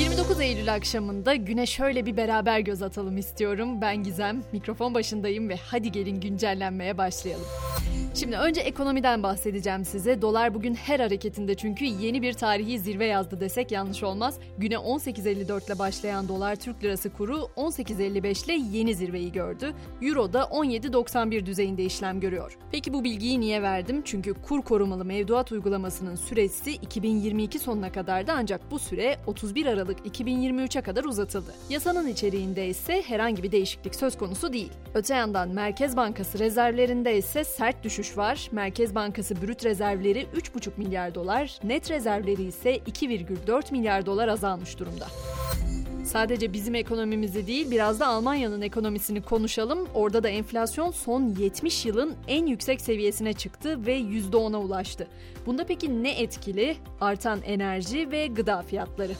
29 Eylül akşamında güne şöyle bir beraber göz atalım istiyorum. Ben Gizem, mikrofon başındayım ve hadi gelin güncellenmeye başlayalım. Şimdi önce ekonomiden bahsedeceğim size. Dolar bugün her hareketinde çünkü yeni bir tarihi zirve yazdı desek yanlış olmaz. Güne 18.54 ile başlayan dolar Türk lirası kuru 18.55 ile yeni zirveyi gördü. Euro da 17.91 düzeyinde işlem görüyor. Peki bu bilgiyi niye verdim? Çünkü kur korumalı mevduat uygulamasının süresi 2022 sonuna kadardı ancak bu süre 31 Aralık 2023'e kadar uzatıldı. Yasanın içeriğinde ise herhangi bir değişiklik söz konusu değil. Öte yandan Merkez Bankası rezervlerinde ise sert düşüş düşüş var. Merkez Bankası brüt rezervleri 3,5 milyar dolar, net rezervleri ise 2,4 milyar dolar azalmış durumda. Sadece bizim ekonomimizi değil biraz da Almanya'nın ekonomisini konuşalım. Orada da enflasyon son 70 yılın en yüksek seviyesine çıktı ve %10'a ulaştı. Bunda peki ne etkili? Artan enerji ve gıda fiyatları.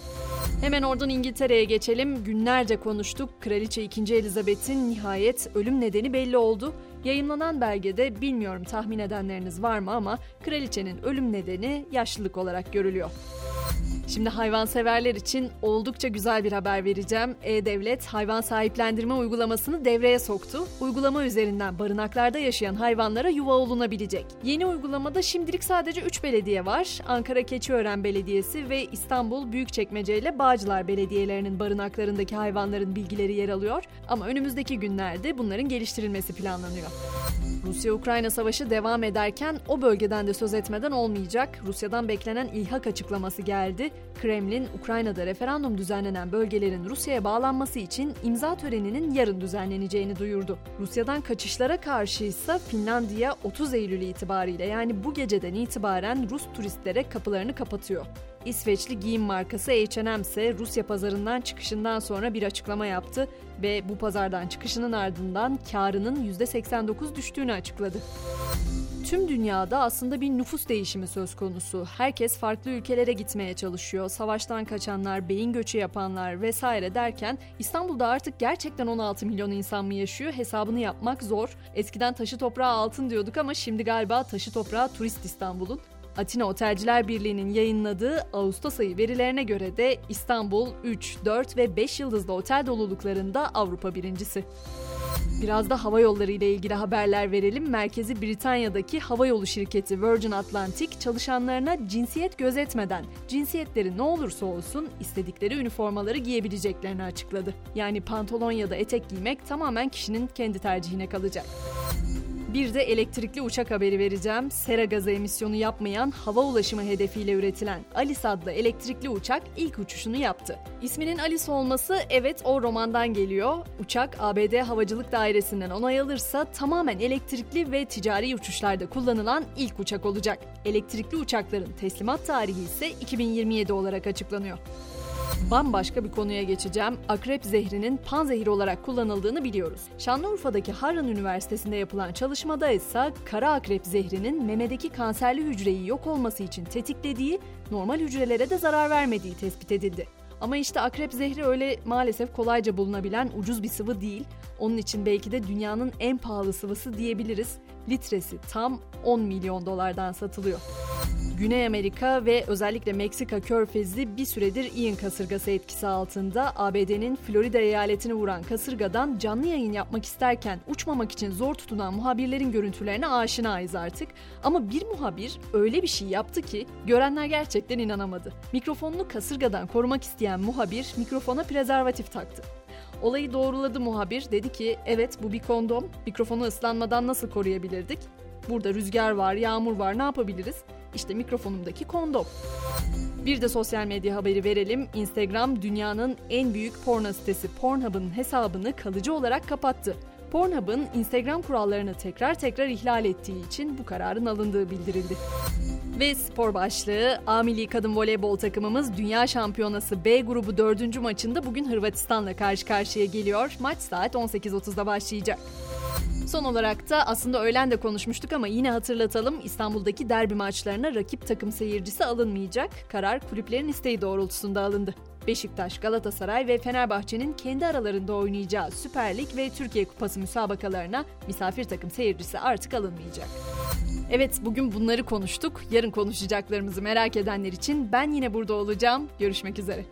Hemen oradan İngiltere'ye geçelim. Günlerce konuştuk. Kraliçe 2. Elizabeth'in nihayet ölüm nedeni belli oldu. Yayınlanan belgede bilmiyorum tahmin edenleriniz var mı ama kraliçenin ölüm nedeni yaşlılık olarak görülüyor. Şimdi hayvanseverler için oldukça güzel bir haber vereceğim. E-Devlet hayvan sahiplendirme uygulamasını devreye soktu. Uygulama üzerinden barınaklarda yaşayan hayvanlara yuva olunabilecek. Yeni uygulamada şimdilik sadece 3 belediye var. Ankara Keçiören Belediyesi ve İstanbul Büyükçekmece ile Bağcılar Belediyelerinin barınaklarındaki hayvanların bilgileri yer alıyor. Ama önümüzdeki günlerde bunların geliştirilmesi planlanıyor. Rusya-Ukrayna savaşı devam ederken o bölgeden de söz etmeden olmayacak. Rusya'dan beklenen ilhak açıklaması geldi. Kremlin, Ukrayna'da referandum düzenlenen bölgelerin Rusya'ya bağlanması için imza töreninin yarın düzenleneceğini duyurdu. Rusya'dan kaçışlara karşı ise Finlandiya 30 Eylül itibariyle yani bu geceden itibaren Rus turistlere kapılarını kapatıyor. İsveçli giyim markası H&M ise Rusya pazarından çıkışından sonra bir açıklama yaptı ve bu pazardan çıkışının ardından karının %89 düştüğünü açıkladı. Tüm dünyada aslında bir nüfus değişimi söz konusu. Herkes farklı ülkelere gitmeye çalışıyor. Savaştan kaçanlar, beyin göçü yapanlar vesaire derken İstanbul'da artık gerçekten 16 milyon insan mı yaşıyor? Hesabını yapmak zor. Eskiden taşı toprağı altın diyorduk ama şimdi galiba taşı toprağı turist İstanbul'un. Atina Otelciler Birliği'nin yayınladığı Ağustos ayı verilerine göre de İstanbul 3, 4 ve 5 yıldızlı otel doluluklarında Avrupa birincisi. Biraz da hava yolları ile ilgili haberler verelim. Merkezi Britanya'daki hava yolu şirketi Virgin Atlantic çalışanlarına cinsiyet gözetmeden cinsiyetleri ne olursa olsun istedikleri üniformaları giyebileceklerini açıkladı. Yani pantolon ya da etek giymek tamamen kişinin kendi tercihine kalacak. Bir de elektrikli uçak haberi vereceğim. Sera gazı emisyonu yapmayan hava ulaşımı hedefiyle üretilen Alice adlı elektrikli uçak ilk uçuşunu yaptı. İsminin Alice olması evet o romandan geliyor. Uçak ABD Havacılık Dairesi'nden onay alırsa tamamen elektrikli ve ticari uçuşlarda kullanılan ilk uçak olacak. Elektrikli uçakların teslimat tarihi ise 2027 olarak açıklanıyor. Bambaşka bir konuya geçeceğim. Akrep zehrinin panzehir olarak kullanıldığını biliyoruz. Şanlıurfa'daki Harran Üniversitesi'nde yapılan çalışmada ise kara akrep zehrinin memedeki kanserli hücreyi yok olması için tetiklediği, normal hücrelere de zarar vermediği tespit edildi. Ama işte akrep zehri öyle maalesef kolayca bulunabilen ucuz bir sıvı değil. Onun için belki de dünyanın en pahalı sıvısı diyebiliriz. Litresi tam 10 milyon dolardan satılıyor. Güney Amerika ve özellikle Meksika körfezi bir süredir Ian kasırgası etkisi altında. ABD'nin Florida eyaletini vuran kasırgadan canlı yayın yapmak isterken uçmamak için zor tutunan muhabirlerin görüntülerine aşinayız artık. Ama bir muhabir öyle bir şey yaptı ki görenler gerçekten inanamadı. Mikrofonunu kasırgadan korumak isteyen muhabir mikrofona prezervatif taktı. Olayı doğruladı muhabir. Dedi ki evet bu bir kondom. Mikrofonu ıslanmadan nasıl koruyabilirdik? Burada rüzgar var, yağmur var ne yapabiliriz? İşte mikrofonumdaki kondom. Bir de sosyal medya haberi verelim. Instagram dünyanın en büyük porno sitesi Pornhub'ın hesabını kalıcı olarak kapattı. Pornhub'ın Instagram kurallarını tekrar tekrar ihlal ettiği için bu kararın alındığı bildirildi. Ve spor başlığı A Kadın Voleybol takımımız Dünya Şampiyonası B grubu 4. maçında bugün Hırvatistan'la karşı karşıya geliyor. Maç saat 18.30'da başlayacak. Son olarak da aslında öğlen de konuşmuştuk ama yine hatırlatalım İstanbul'daki derbi maçlarına rakip takım seyircisi alınmayacak. Karar kulüplerin isteği doğrultusunda alındı. Beşiktaş, Galatasaray ve Fenerbahçe'nin kendi aralarında oynayacağı Süper Lig ve Türkiye Kupası müsabakalarına misafir takım seyircisi artık alınmayacak. Evet bugün bunları konuştuk. Yarın konuşacaklarımızı merak edenler için ben yine burada olacağım. Görüşmek üzere.